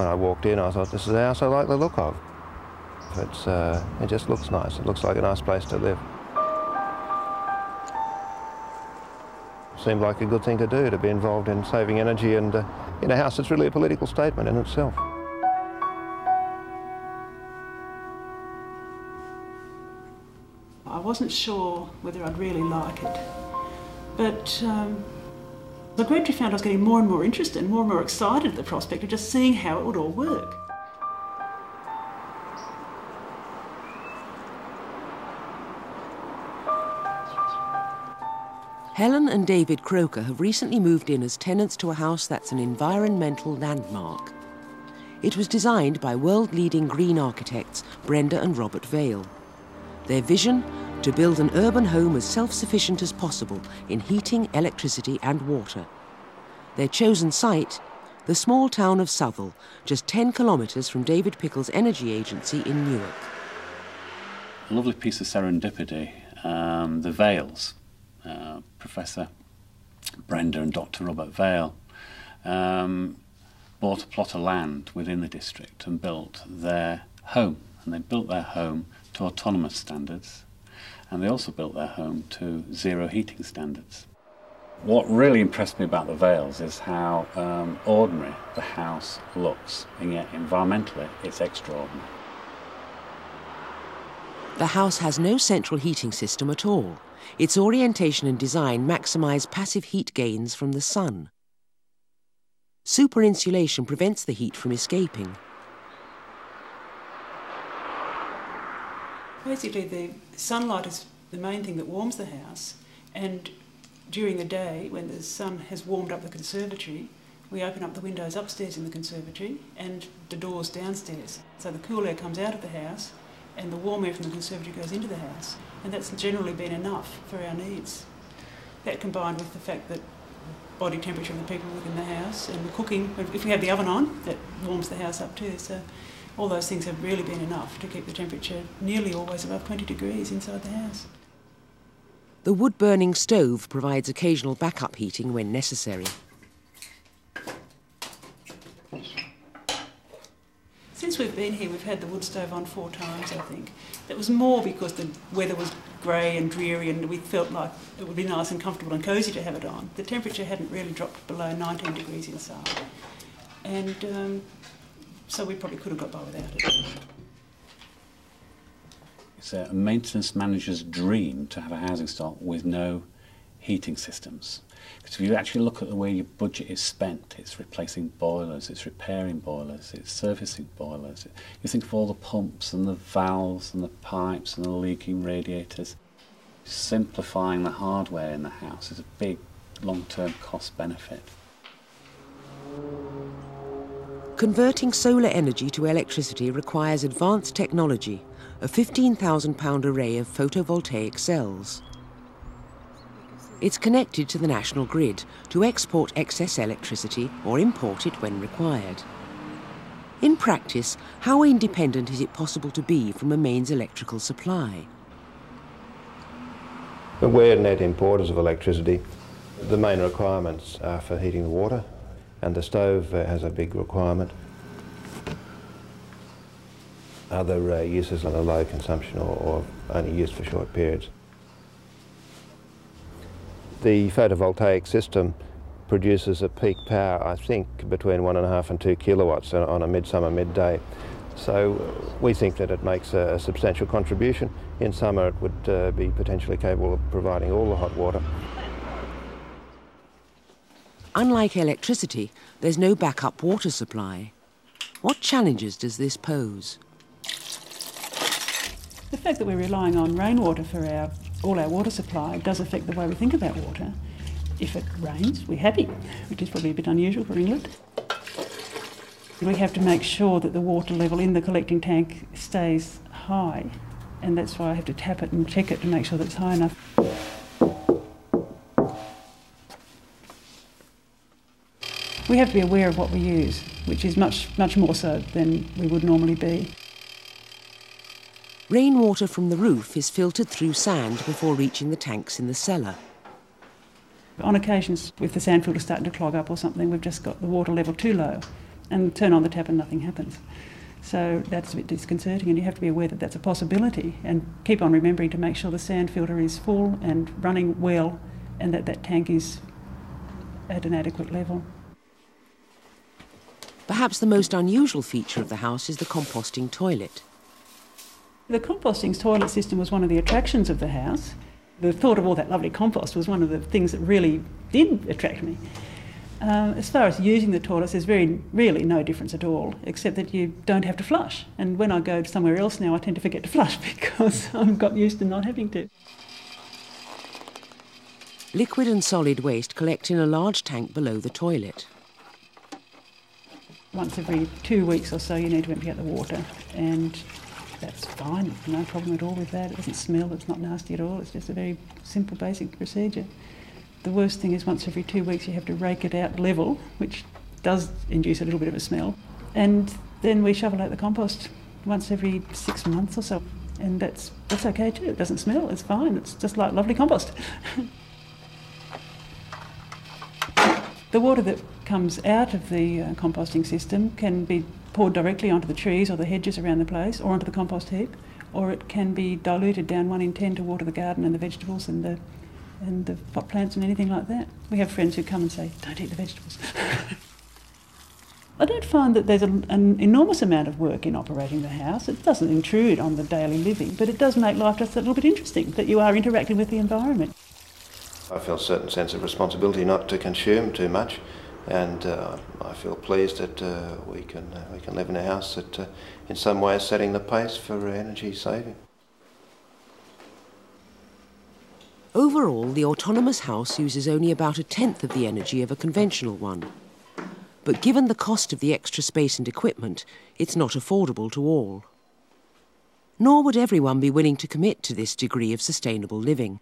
When I walked in, I thought, this is a house I like the look of. It's, uh, it just looks nice. It looks like a nice place to live. Seemed like a good thing to do, to be involved in saving energy and uh, in a house that's really a political statement in itself. I wasn't sure whether I'd really like it, but um, I gradually found I was getting more and more interested, and more and more excited at the prospect of just seeing how it would all work. Helen and David Croker have recently moved in as tenants to a house that's an environmental landmark. It was designed by world-leading green architects Brenda and Robert Vale. Their vision? To build an urban home as self-sufficient as possible in heating, electricity and water. Their chosen site? The small town of Southwell, just 10 kilometres from David Pickle's energy agency in Newark. A lovely piece of serendipity. Um, the Vales, uh, Professor Brenda and Dr. Robert Vale, um, bought a plot of land within the district and built their home. And they built their home to autonomous standards, and they also built their home to zero heating standards. What really impressed me about the Vales is how um, ordinary the house looks, and yet environmentally it's extraordinary. The house has no central heating system at all. Its orientation and design maximise passive heat gains from the sun. Super insulation prevents the heat from escaping. Basically, the sunlight is the main thing that warms the house, and during the day, when the sun has warmed up the conservatory, we open up the windows upstairs in the conservatory and the doors downstairs. So the cool air comes out of the house and the warm air from the conservatory goes into the house. And that's generally been enough for our needs. That combined with the fact that body temperature of the people within the house and the cooking, if we have the oven on, that warms the house up too. So all those things have really been enough to keep the temperature nearly always above 20 degrees inside the house. The wood-burning stove provides occasional backup heating when necessary. Since we've been here, we've had the wood stove on four times, I think. That was more because the weather was grey and dreary and we felt like it would be nice and comfortable and cosy to have it on. The temperature hadn't really dropped below 19 degrees inside. And um, so we probably could have got by without it. It's a maintenance manager's dream to have a housing stock with no heating systems. Because if you actually look at the way your budget is spent, it's replacing boilers, it's repairing boilers, it's servicing boilers. You think of all the pumps and the valves and the pipes and the leaking radiators. Simplifying the hardware in the house is a big long-term cost benefit. Converting solar energy to electricity requires advanced technology a £15,000 array of photovoltaic cells. It's connected to the national grid to export excess electricity or import it when required. In practice, how independent is it possible to be from a mains electrical supply? We're net importers of electricity. The main requirements are for heating the water, and the stove has a big requirement other uh, uses on a low consumption or, or, only used for short periods. The photovoltaic system produces a peak power, I think, between one and a half and two kilowatts on a midsummer midday. So we think that it makes a, substantial contribution. In summer it would uh, be potentially capable of providing all the hot water. Unlike electricity, there's no backup water supply. What challenges does this pose? The fact that we're relying on rainwater for our, all our water supply does affect the way we think about water. If it rains, we're happy, which is probably a bit unusual for England. We have to make sure that the water level in the collecting tank stays high, and that's why I have to tap it and check it to make sure that it's high enough. We have to be aware of what we use, which is much, much more so than we would normally be. Rainwater from the roof is filtered through sand before reaching the tanks in the cellar. On occasions, if the sand filter's starting to clog up or something, we've just got the water level too low. and turn on the tap and nothing happens. So that's a bit disconcerting, and you have to be aware that that's a possibility and keep on remembering to make sure the sand filter is full and running well and that that tank is at an adequate level. Perhaps the most unusual feature of the house is the composting toilet. The composting toilet system was one of the attractions of the house. The thought of all that lovely compost was one of the things that really did attract me. Um, as far as using the toilets, there's very really no difference at all, except that you don't have to flush. And when I go somewhere else now, I tend to forget to flush because I've got used to not having to. Liquid and solid waste collect in a large tank below the toilet. Once every two weeks or so, you need to empty out the water, and that's fine. No problem at all with that. It doesn't smell. It's not nasty at all. It's just a very simple, basic procedure. The worst thing is once every two weeks you have to rake it out level, which does induce a little bit of a smell. And then we shovel out the compost once every six months or so. And that's, that's okay too. It doesn't smell, it's fine. It's just like lovely compost. the water that comes out of the uh, composting system can be poured directly onto the trees or the hedges around the place or onto the compost heap, or it can be diluted down one in ten to water the garden and the vegetables and the and the pot plants and anything like that. We have friends who come and say, don't eat the vegetables. I don't find that there's a, an enormous amount of work in operating the house. It doesn't intrude on the daily living, but it does make life just a little bit interesting, that you are interacting with the environment. I feel a certain sense of responsibility not to consume too much, and uh, I feel pleased that uh, we, can, uh, we can live in a house that uh, in some way is setting the pace for energy saving. Overall, the autonomous house uses only about a tenth of the energy of a conventional one. But given the cost of the extra space and equipment, it's not affordable to all. Nor would everyone be willing to commit to this degree of sustainable living.